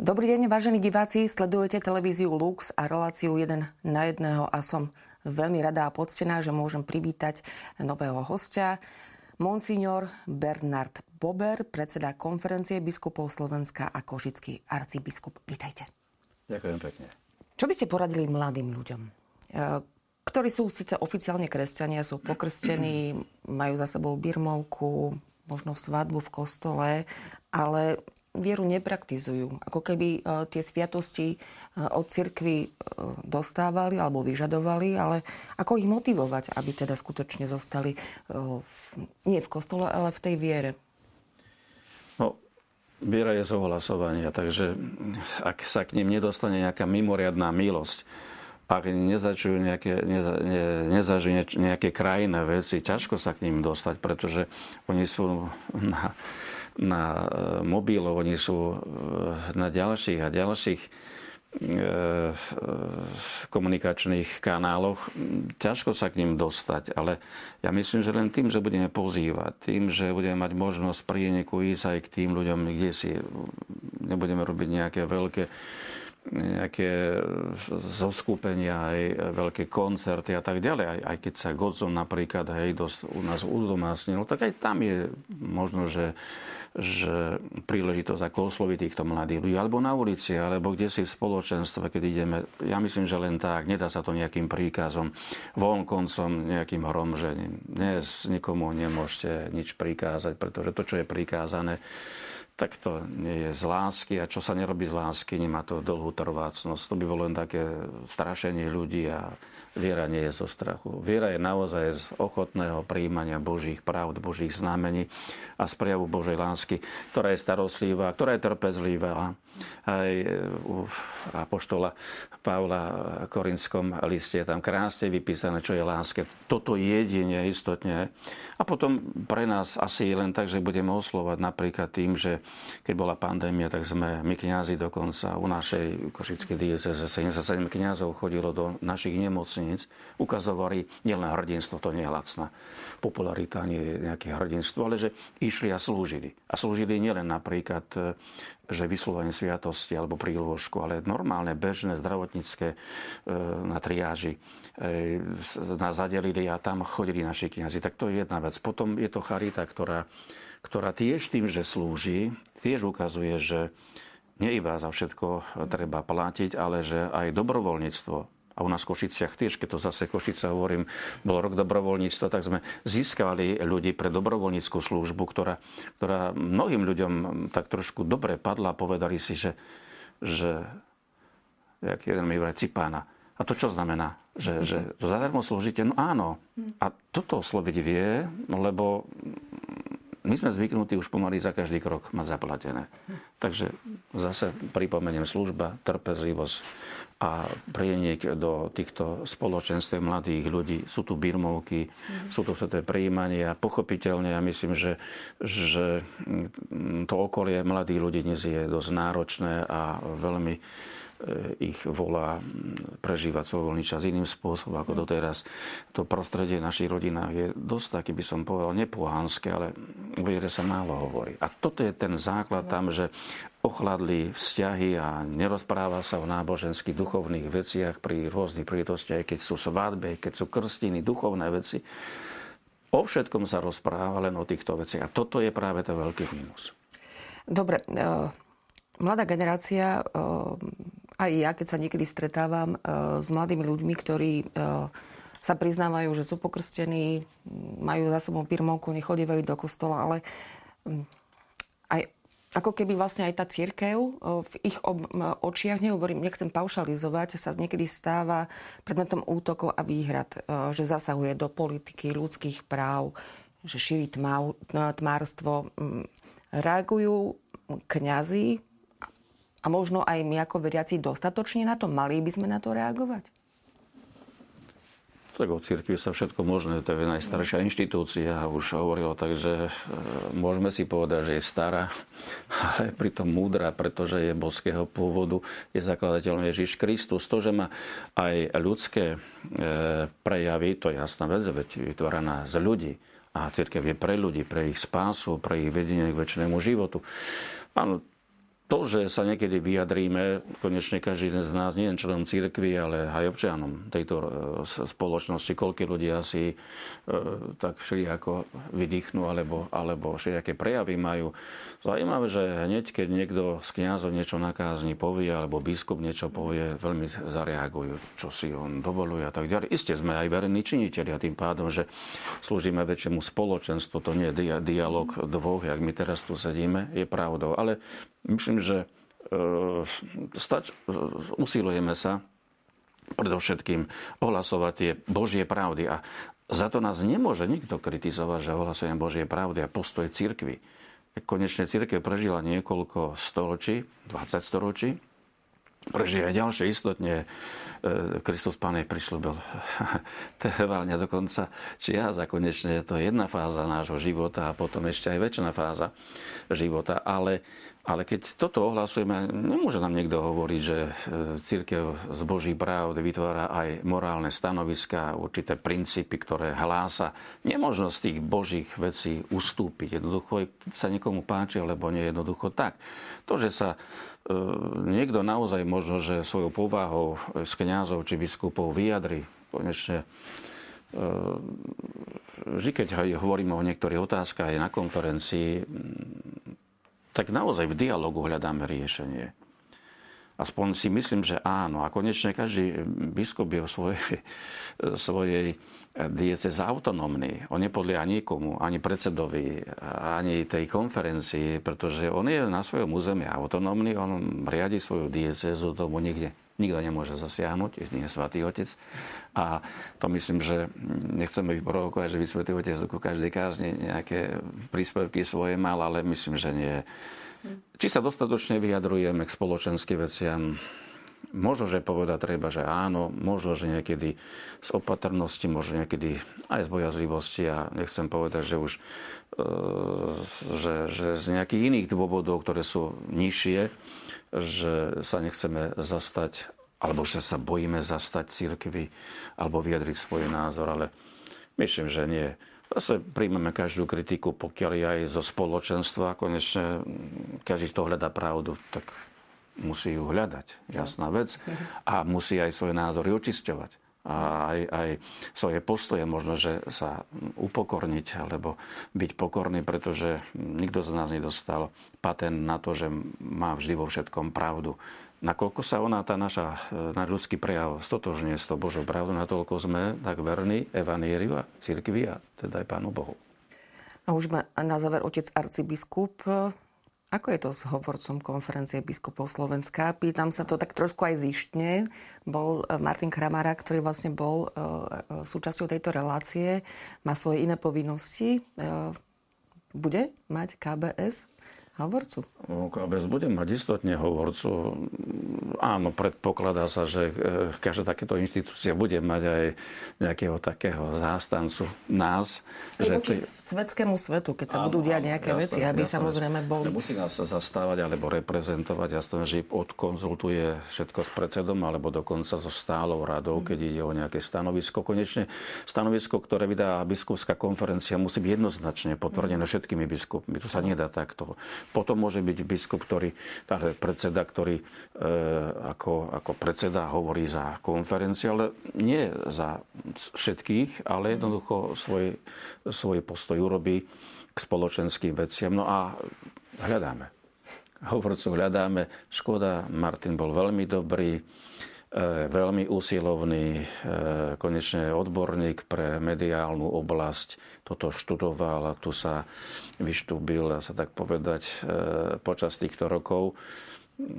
Dobrý deň, vážení diváci, sledujete televíziu Lux a reláciu 1 na jedného a som veľmi rada a poctená, že môžem privítať nového hostia, monsignor Bernard Bober, predseda konferencie biskupov Slovenska a košický arcibiskup. Vítajte. Ďakujem pekne. Čo by ste poradili mladým ľuďom, e, ktorí sú síce oficiálne kresťania, sú pokrstení, majú za sebou birmovku, možno svadbu v kostole, ale vieru nepraktizujú. Ako keby e, tie sviatosti e, od cirkvy e, dostávali alebo vyžadovali, ale ako ich motivovať, aby teda skutočne zostali nie v kostole, ale v tej viere? No, viera je zohlasovania, takže ak sa k ním nedostane nejaká mimoriadná milosť, ak nezačujú nejaké, neza, ne, nejaké krajné veci, ťažko sa k ním dostať, pretože oni sú na, na e, mobilov, oni sú e, na ďalších a ďalších e, komunikačných kanáloch. Ťažko sa k ním dostať, ale ja myslím, že len tým, že budeme pozývať, tým, že budeme mať možnosť prienieku ísť aj k tým ľuďom, kde si nebudeme robiť nejaké veľké nejaké zoskupenia, aj veľké koncerty a tak ďalej. Aj, aj keď sa Godzon napríklad hej, dosť u nás udomácnil, tak aj tam je možno, že že príležitosť ako osloviť týchto mladých ľudí, alebo na ulici, alebo kde si v spoločenstve, keď ideme. Ja myslím, že len tak, nedá sa to nejakým príkazom, vonkoncom, nejakým hrom, že dnes nikomu nemôžete nič prikázať, pretože to, čo je prikázané, tak to nie je z lásky a čo sa nerobí z lásky, nemá to dlhú trvácnosť. To by bolo len také strašenie ľudí a viera nie je zo strachu. Viera je naozaj z ochotného príjmania Božích pravd, Božích znamení a z prejavu Božej lásky, ktorá je starostlivá, ktorá je trpezlivá aj u apoštola Pavla v Korinskom liste je tam krásne vypísané, čo je láske. Toto jedine istotne. A potom pre nás asi len tak, že budeme oslovať napríklad tým, že keď bola pandémia, tak sme my kňazi dokonca u našej košickej dieceze 77 kňazov chodilo do našich nemocníc, ukazovali nielen hrdinstvo, to nie je lacná popularita, nie nejaké hrdinstvo, ale že išli a slúžili. A slúžili nielen napríklad že vyslovenie sviatosti alebo príložku, ale normálne, bežné, zdravotnícke e, na triáži e, nás zadelili a tam chodili naši kniazy. Tak to je jedna vec. Potom je to charita, ktorá, ktorá tiež tým, že slúži, tiež ukazuje, že nie iba za všetko treba platiť, ale že aj dobrovoľníctvo a u nás v Košiciach tiež, keď to zase Košice hovorím, bol rok dobrovoľníctva, tak sme získali ľudí pre dobrovoľníckú službu, ktorá, ktorá mnohým ľuďom tak trošku dobre padla a povedali si, že, že jak jeden mi hovorí, cipána. A to čo znamená? Že, že zadarmo slúžite? No áno. A toto osloviť vie, lebo my sme zvyknutí už pomaly za každý krok mať zaplatené. Takže zase pripomeniem služba, trpezlivosť, a prieniek do týchto spoločenstv mladých ľudí. Sú tu birmovky, mm. sú tu sveté príjmania. Pochopiteľne ja myslím, že, že to okolie mladých ľudí dnes je dosť náročné a veľmi ich volá prežívať svoj voľný čas iným spôsobom ako doteraz. To prostredie v našich rodinách je dosť taký, by som povedal, nepohánske, ale o viere sa málo hovorí. A toto je ten základ tam, že ochladli vzťahy a nerozpráva sa o náboženských duchovných veciach pri rôznych príležitostiach, keď sú svadbe, keď sú krstiny, duchovné veci. O všetkom sa rozpráva len o týchto veciach. A toto je práve ten veľký mínus. Dobre, uh, mladá generácia uh, aj ja, keď sa niekedy stretávam uh, s mladými ľuďmi, ktorí uh, sa priznávajú, že sú pokrstení, majú za sebou pirmovku, nechodívajú do kostola, ale um, aj ako keby vlastne aj tá církev uh, v ich ob, očiach, nehovorím, nechcem paušalizovať, sa niekedy stáva predmetom útokov a výhrad, že zasahuje do politiky, ľudských práv, že šíri tmá, tmárstvo. Um, reagujú kňazi a možno aj my ako veriaci dostatočne na to? Mali by sme na to reagovať? Tak o cirkvi sa všetko možné, to je najstaršia inštitúcia, už hovorilo, takže e, môžeme si povedať, že je stará, ale pritom múdra, pretože je boského pôvodu, je zakladateľom Ježiš Kristus. To, že má aj ľudské e, prejavy, to je jasná vec, veď vytvorená z ľudí. A církev je pre ľudí, pre ich spásu, pre ich vedenie k väčšnému životu. Áno, to, že sa niekedy vyjadríme, konečne každý z nás, nie len členom církvy, ale aj občanom tejto e, spoločnosti, koľko ľudia si e, tak ako vydýchnú, alebo, alebo všelijaké prejavy majú. Zajímavé, že hneď, keď niekto z kniazov niečo na kázni povie, alebo biskup niečo povie, veľmi zareagujú, čo si on dovoluje a tak ďalej. Isté sme aj verejní činiteľi a tým pádom, že slúžime väčšiemu spoločenstvu, to nie je dialog dvoch, jak my teraz tu sedíme, je pravdou. Ale myslím, že e, stač, e, usilujeme sa predovšetkým ohlasovať tie Božie pravdy. A za to nás nemôže nikto kritizovať, že ohlasujem Božie pravdy a postoj cirkvi. Konečne církev prežila niekoľko storočí, 20 storočí, prežije aj ďalšie istotne. E, Kristus Pán jej prislúbil trvalne do konca čias a konečne je to jedna fáza nášho života a potom ešte aj väčšina fáza života. Ale, ale keď toto ohlasujeme, nemôže nám niekto hovoriť, že e, církev z Boží práv vytvára aj morálne stanoviska, určité princípy, ktoré hlása. Nemožno z tých Božích vecí ustúpiť. Jednoducho sa niekomu páči, alebo nie jednoducho tak. To, že sa E, niekto naozaj možno, že svojou povahou z kňazov či biskupov vyjadri konečne e, vždy, keď hovoríme o niektorých otázkach aj na konferencii, tak naozaj v dialogu hľadáme riešenie. Aspoň si myslím, že áno. A konečne každý biskup je v svojej, svojej diecez autonómny. On nepodlieha nikomu, ani predsedovi, ani tej konferencii, pretože on je na svojom území autonómny, on riadi svoju diecezu, tomu nikde nikto nemôže zasiahnuť, nie je Svatý Otec. A to myslím, že nechceme vyprovokovať, že by Svatý Otec ku každej kázni nejaké príspevky svoje mal, ale myslím, že nie. Či sa dostatočne vyjadrujeme k spoločenským veciam, Možno, že povedať treba, že áno, možno, že niekedy z opatrnosti, možno niekedy aj z bojazlivosti a nechcem povedať, že už e, že, že z nejakých iných dôvodov, ktoré sú nižšie, že sa nechceme zastať alebo že sa bojíme zastať církvy alebo vyjadriť svoj názor, ale myslím, že nie. Zase príjmeme každú kritiku, pokiaľ aj zo spoločenstva. Konečne každý, kto hľadá pravdu, tak musí ju hľadať, jasná vec. A musí aj svoje názory očisťovať. A aj, aj svoje postoje možno, že sa upokorniť alebo byť pokorný, pretože nikto z nás nedostal patent na to, že má vždy vo všetkom pravdu. Nakoľko sa ona, tá naša, e, náš ľudský prejav stotožne s tou Božou pravdou, natoľko sme tak verní evanieriu a cirkvi a teda aj Pánu Bohu. A už na záver otec arcibiskup ako je to s hovorcom konferencie biskupov Slovenska? Pýtam sa to tak trošku aj zištne. Bol eh, Martin Kramara, ktorý vlastne bol uh, súčasťou tejto relácie, má svoje iné povinnosti. Bude mať KBS hovorcu? OKBS bude mať istotne hovorcu. Áno, predpokladá sa, že e, každá takéto inštitúcia bude mať aj nejakého takého zástancu nás. Že to... svetskému svetu, keď sa áno, budú diať nejaké jasné, veci, aby jasné, samozrejme boli... Nemusí nás zastávať alebo reprezentovať. Jasné, že odkonzultuje všetko s predsedom alebo dokonca so stálou radou, mm. keď ide o nejaké stanovisko. Konečne stanovisko, ktoré vydá biskupská konferencia, musí byť jednoznačne potvrdené mm. všetkými biskupmi. Tu sa nedá takto potom môže byť biskup, ktorý, teda predseda, ktorý e, ako, ako predseda hovorí za konferenciu, ale nie za všetkých, ale jednoducho svoj, svoj postoj urobí k spoločenským veciam. No a hľadáme. Hovorcu hľadáme. Škoda, Martin bol veľmi dobrý veľmi úsilovný, e, konečne odborník pre mediálnu oblasť. Toto študoval a tu sa vyštúbil, sa tak povedať, e, počas týchto rokov.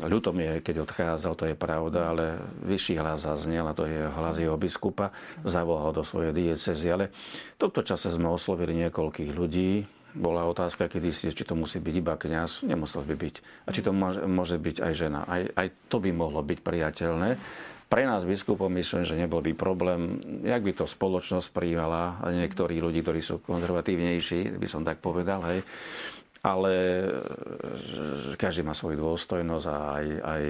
Ľuto je, keď odchádzal, to je pravda, ale vyšší hlas zaznel a to je hlas jeho biskupa, zavolal do svojej diecezy. Ale v tomto čase sme oslovili niekoľkých ľudí, bola otázka kedy si, či to musí byť iba kňaz, nemusel by byť. A či to môže, byť aj žena. Aj, aj to by mohlo byť priateľné. Pre nás biskupom myslím, že nebol by problém, jak by to spoločnosť príjmala, a niektorí ľudí, ktorí sú konzervatívnejší, by som tak povedal, hej. Ale každý má svoju dôstojnosť a aj, aj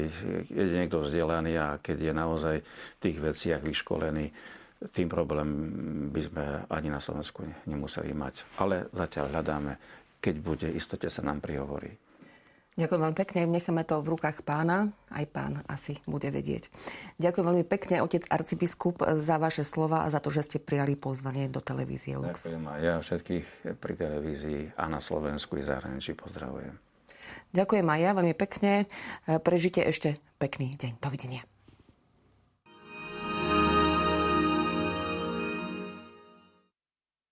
keď je niekto vzdelaný a keď je naozaj v tých veciach vyškolený, tým problém by sme ani na Slovensku nemuseli mať. Ale zatiaľ hľadáme, keď bude, istote sa nám prihovorí. Ďakujem veľmi pekne, necháme to v rukách pána, aj pán asi bude vedieť. Ďakujem veľmi pekne, otec arcibiskup, za vaše slova a za to, že ste prijali pozvanie do televízie Lux. Ďakujem aj ja všetkých pri televízii a na Slovensku i zahraničí pozdravujem. Ďakujem aj ja veľmi pekne. Prežite ešte pekný deň. Dovidenia.